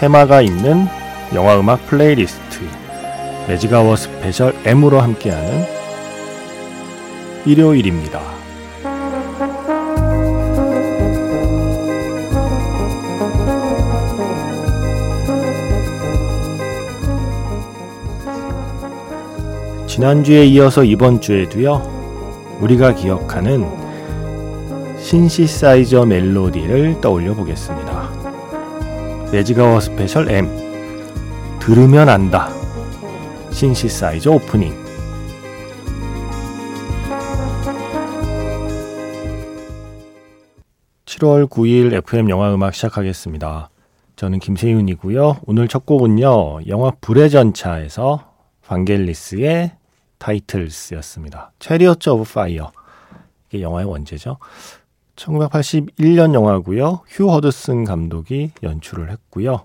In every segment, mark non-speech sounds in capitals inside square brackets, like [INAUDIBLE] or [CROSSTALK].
테마가 있는 영화 음악 플레이리스트 매직아워 스페셜 M으로 함께하는 일요일입니다. 지난주에 이어서 이번 주에도요, 우리가 기억하는 신시사이저 멜로디를 떠올려 보겠습니다. 매직아워 스페셜 M 들으면 안다 신시사이저 오프닝 (7월 9일) FM 영화 음악 시작하겠습니다. 저는 김세윤이고요. 오늘 첫 곡은요. 영화 불의 전차에서 반겔리스의 Titles였습니다. Chariots of Fire. 이게 영화의 원제죠. 1981년 영화고요. 휴 허드슨 감독이 연출을 했고요.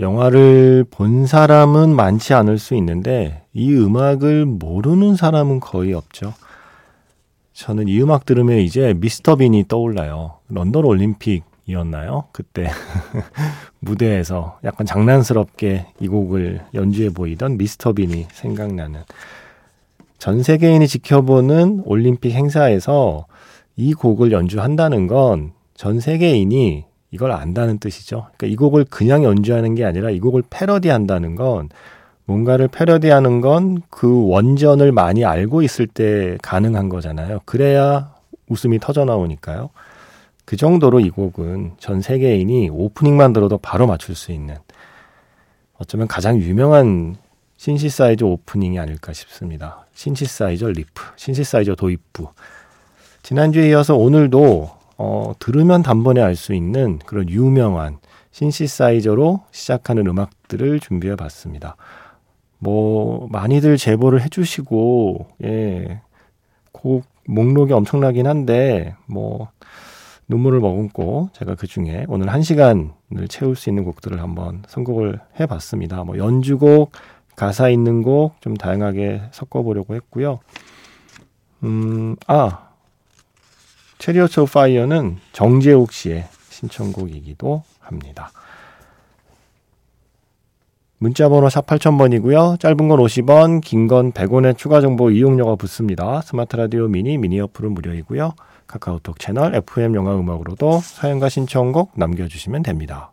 영화를 본 사람은 많지 않을 수 있는데 이 음악을 모르는 사람은 거의 없죠. 저는 이 음악 들으면 이제 미스터 빈이 떠올라요. 런던 올림픽이었나요? 그때 [LAUGHS] 무대에서 약간 장난스럽게 이 곡을 연주해 보이던 미스터 빈이 생각나는 전 세계인이 지켜보는 올림픽 행사에서 이 곡을 연주한다는 건 전 세계인이 이걸 안다는 뜻이죠. 그러니까 이 곡을 그냥 연주하는 게 아니라 이 곡을 패러디한다는 건 뭔가를 패러디하는 건 그 원전을 많이 알고 있을 때 가능한 거잖아요. 그래야 웃음이 터져 나오니까요. 그 정도로 이 곡은 전 세계인이 오프닝만 들어도 바로 맞출 수 있는 어쩌면 가장 유명한 신시사이저 오프닝이 아닐까 싶습니다. 신시사이저 리프, 신시사이저 도입부. 지난주에 이어서 오늘도 어, 들으면 단번에 알 수 있는 그런 유명한 신시사이저로 시작하는 음악들을 준비해 봤습니다. 뭐 많이들 제보를 해주시고 예, 곡 목록이 엄청나긴 한데 뭐 눈물을 머금고 제가 그 중에 오늘 한 시간을 채울 수 있는 곡들을 한번 선곡을 해봤습니다. 뭐 연주곡, 가사 있는 곡 좀 다양하게 섞어보려고 했고요. 음, 아 Chariots Fire는 정재욱 씨의 신청곡이기도 합니다. 문자번호 샵 8000번이고요. 짧은 건 50원, 긴 건 100원의 추가 정보 이용료가 붙습니다. 스마트 라디오 미니, 미니 어플은 무료이고요. 카카오톡 채널 FM 영화 음악으로도 사연과 신청곡 남겨주시면 됩니다.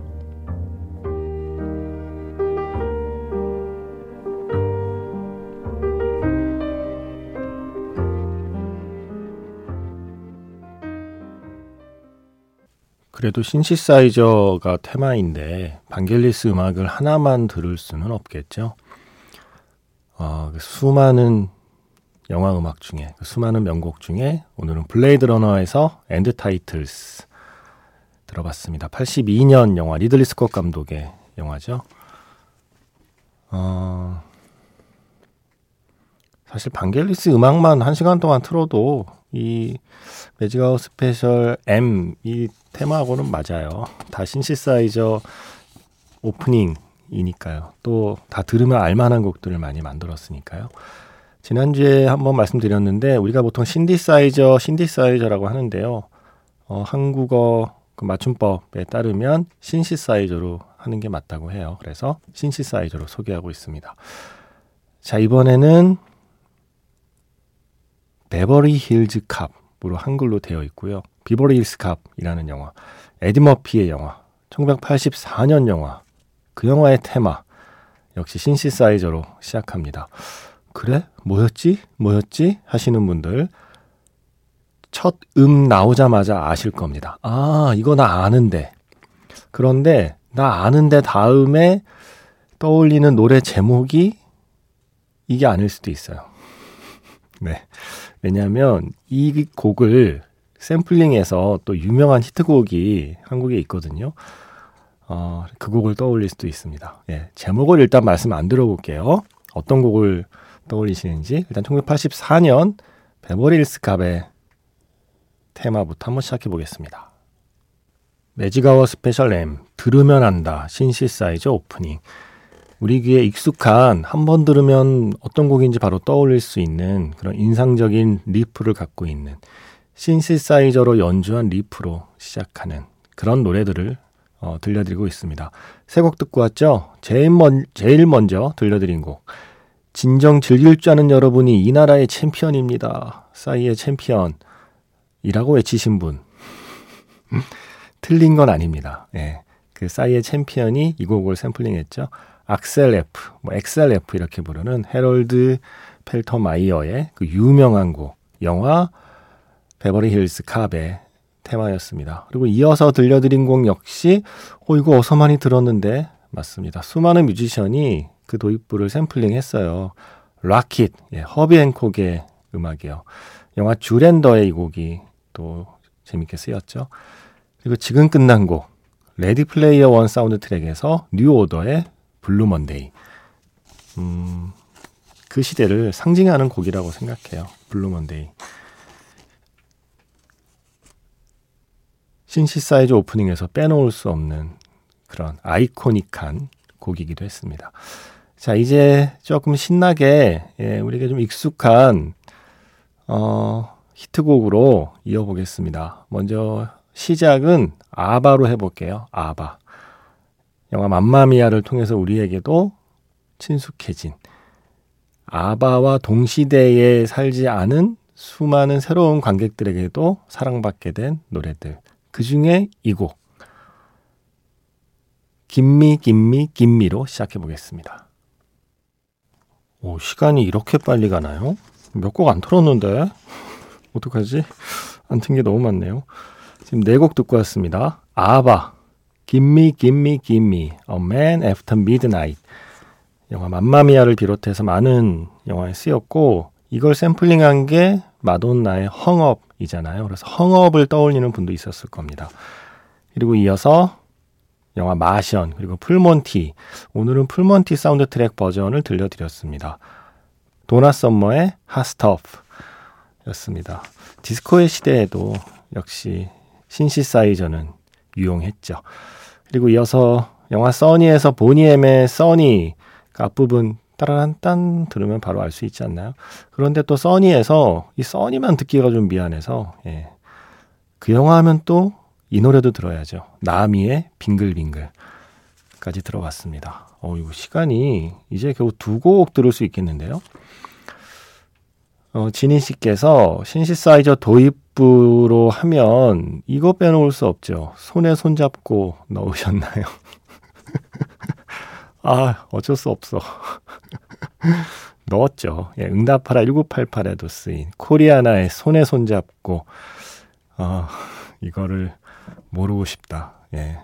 그래도 신시사이저가 테마인데 반겔리스 음악을 하나만 들을 수는 없겠죠. 어, 수많은 영화 음악 중에 그 수많은 명곡 중에 오늘은 블레이드 러너에서 End Titles 들어봤습니다. 82년 영화 리들리 스콧 감독의 영화죠. 어, 사실 반겔리스 음악만 한 시간 동안 틀어도 이 매직아워 스페셜 M 이 테마하고는 맞아요. 다 신시사이저 오프닝이니까요. 또 다 들으면 알만한 곡들을 많이 만들었으니까요. 지난주에 한번 말씀드렸는데 우리가 보통 신디사이저, 신디사이저라고 하는데요. 어, 한국어 그 맞춤법에 따르면 신시사이저로 하는 게 맞다고 해요. 그래서 신시사이저로 소개하고 있습니다. 자, 이번에는 Beverly Hills Cop으로 한글로 되어 있고요. Beverly Hills Cop이라는 영화, 에디 머피의 영화, 1984년 영화, 그 영화의 테마, 역시 신시사이저로 시작합니다. 그래? 뭐였지? 뭐였지? 하시는 분들 첫 음 나오자마자 아실 겁니다. 아, 이거 나 아는데. 그런데 나 아는데 다음에 떠올리는 노래 제목이 이게 아닐 수도 있어요. 네. 왜냐하면 이 곡을 샘플링해서 또 유명한 히트곡이 한국에 있거든요. 어, 그 곡을 떠올릴 수도 있습니다. 예, 제목을 일단 말씀 안 들어볼게요. 어떤 곡을 떠올리시는지 일단 1984년 베버리힐스 갑의 테마부터 한번 시작해 보겠습니다. Magic Hour Special M 들으면 안다 신시사이저 오프닝 우리 귀에 익숙한 한 번 들으면 어떤 곡인지 바로 떠올릴 수 있는 그런 인상적인 riff를 갖고 있는 신시사이저로 연주한 riff로 시작하는 그런 노래들을 어, 들려드리고 있습니다. 세 곡 듣고 왔죠? 제일, 먼, 제일 먼저 들려드린 곡. 진정 즐길 줄 아는 여러분이 이 나라의 챔피언입니다. 싸이의 챔피언이라고 외치신 분. 틀린 건 아닙니다. 예. 그 싸이의 챔피언이 이 곡을 샘플링했죠. Axel F, 뭐 Axel F 이렇게 부르는 해롤드 팔터마이어의 그 유명한 곡, 영화 Beverly Hills Cop의 테마였습니다. 그리고 이어서 들려드린 곡 역시 어 이거 어서 많이 들었는데 맞습니다. 수많은 뮤지션이 그 도입부를 샘플링 했어요. Rockit, 예, 허비 행콕의 음악이요. 영화 Zoolander의 이 곡이 또 재밌게 쓰였죠. 그리고 지금 끝난 곡 Ready Player One 사운드트랙에서 뉴 오더의 Blue Monday. 음, 그 시대를 상징하는 곡이라고 생각해요. Blue Monday. 신시사이저 오프닝에서 빼놓을 수 없는 그런 아이코닉한 곡이기도 했습니다. 자, 이제 조금 신나게, 예, 우리가 좀 익숙한, 어, 히트곡으로 이어보겠습니다. 먼저 시작은 아바로 해볼게요. 아바. 영화 맘마미아를 통해서 우리에게도 친숙해진 아바와 동시대에 살지 않은 수많은 새로운 관객들에게도 사랑받게 된 노래들. 그 중에 이 곡. 김미, 김미, 김미로 시작해 보겠습니다. 오, 시간이 이렇게 빨리 가나요? 몇 곡 안 틀었는데? 어떡하지? 안 튼 게 너무 많네요. 지금 네 곡 듣고 왔습니다. 아바, Gimme, Gimme, Gimme, A Man After Midnight. 영화 맘마미아를 비롯해서 많은 영화에 쓰였고 이걸 샘플링한 게 마돈나의 헝업이잖아요. 그래서 헝업을 떠올리는 분도 있었을 겁니다. 그리고 이어서 영화 마션 그리고 풀몬티 오늘은 Full Monty 사운드트랙 버전을 들려드렸습니다. 도나 썸머의 Hot Stuff였습니다. 디스코의 시대에도 역시 신시사이저는 유용했죠. 그리고 이어서 영화 써니에서 보니엠의 Sunny 그 앞부분 따라란 딴 들으면 바로 알 수 있지 않나요? 그런데 또 써니에서 이 Sunny만 듣기가 좀 미안해서 예. 그 영화 하면 또 이 노래도 들어야죠. 나미의 빙글빙글까지 들어봤습니다. 어, 이거 시간이 이제 겨우 두 곡 들을 수 있겠는데요. 어, 진희 씨께서 신시사이저 도입부로 하면 이거 빼놓을 수 없죠. 손에 손잡고 넣으셨나요? [LAUGHS] 아, 어쩔 수 없어. [LAUGHS] 넣었죠. 예, 응답하라 1988에도 쓰인 코리아나의 손에 손잡고, 아, 이거를 모르고 싶다. 예.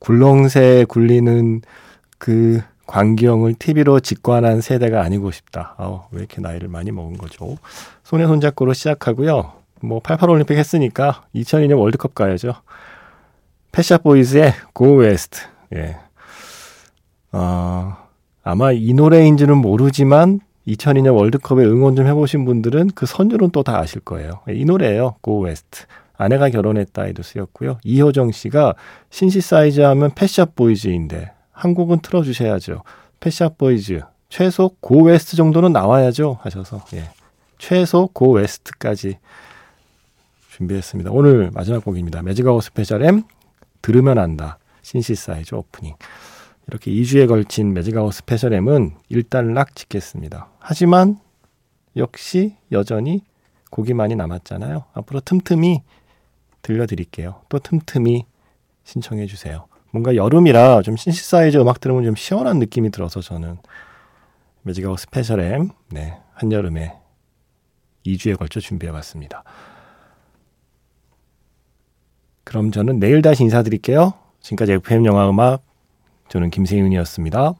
굴렁쇠 굴리는 그 광경을 TV로 직관한 세대가 아니고 싶다. 아, 왜 이렇게 나이를 많이 먹은 거죠? 손에 손잡고로 시작하고요. 뭐, 88 올림픽 했으니까 2002년 월드컵 가야죠. 패샤 보이즈의 Go West. 예. 어, 아마 이 노래인지는 모르지만 2002년 월드컵에 응원 좀 해보신 분들은 그 선율은 또 다 아실 거예요. 이 노래예요. Go West. 아내가 결혼했다에도 쓰였고요. 이효정 씨가 신시사이저 하면 펫 샵 보이즈인데 한 곡은 틀어주셔야죠. 펫 샵 보이즈 최소 Go West 정도는 나와야죠 하셔서 예. 최소 Go West까지 준비했습니다. 오늘 마지막 곡입니다. Magic Hour Special M 들으면 안다 신시사이저 오프닝. 이렇게 2주에 걸친 Magic Hour Special M은 일단락 짓겠습니다. 하지만 역시 여전히 곡이 많이 남았잖아요. 앞으로 틈틈이 들려드릴게요. 또 틈틈이 신청해 주세요. 뭔가 여름이라 좀 신시사이저 음악 들으면 좀 시원한 느낌이 들어서 저는 Magic Hour Special M 네, 한여름에 2주에 걸쳐 준비해 봤습니다. 그럼 저는 내일 다시 인사드릴게요. 지금까지 FM 영화 음악 저는 김세윤이었습니다.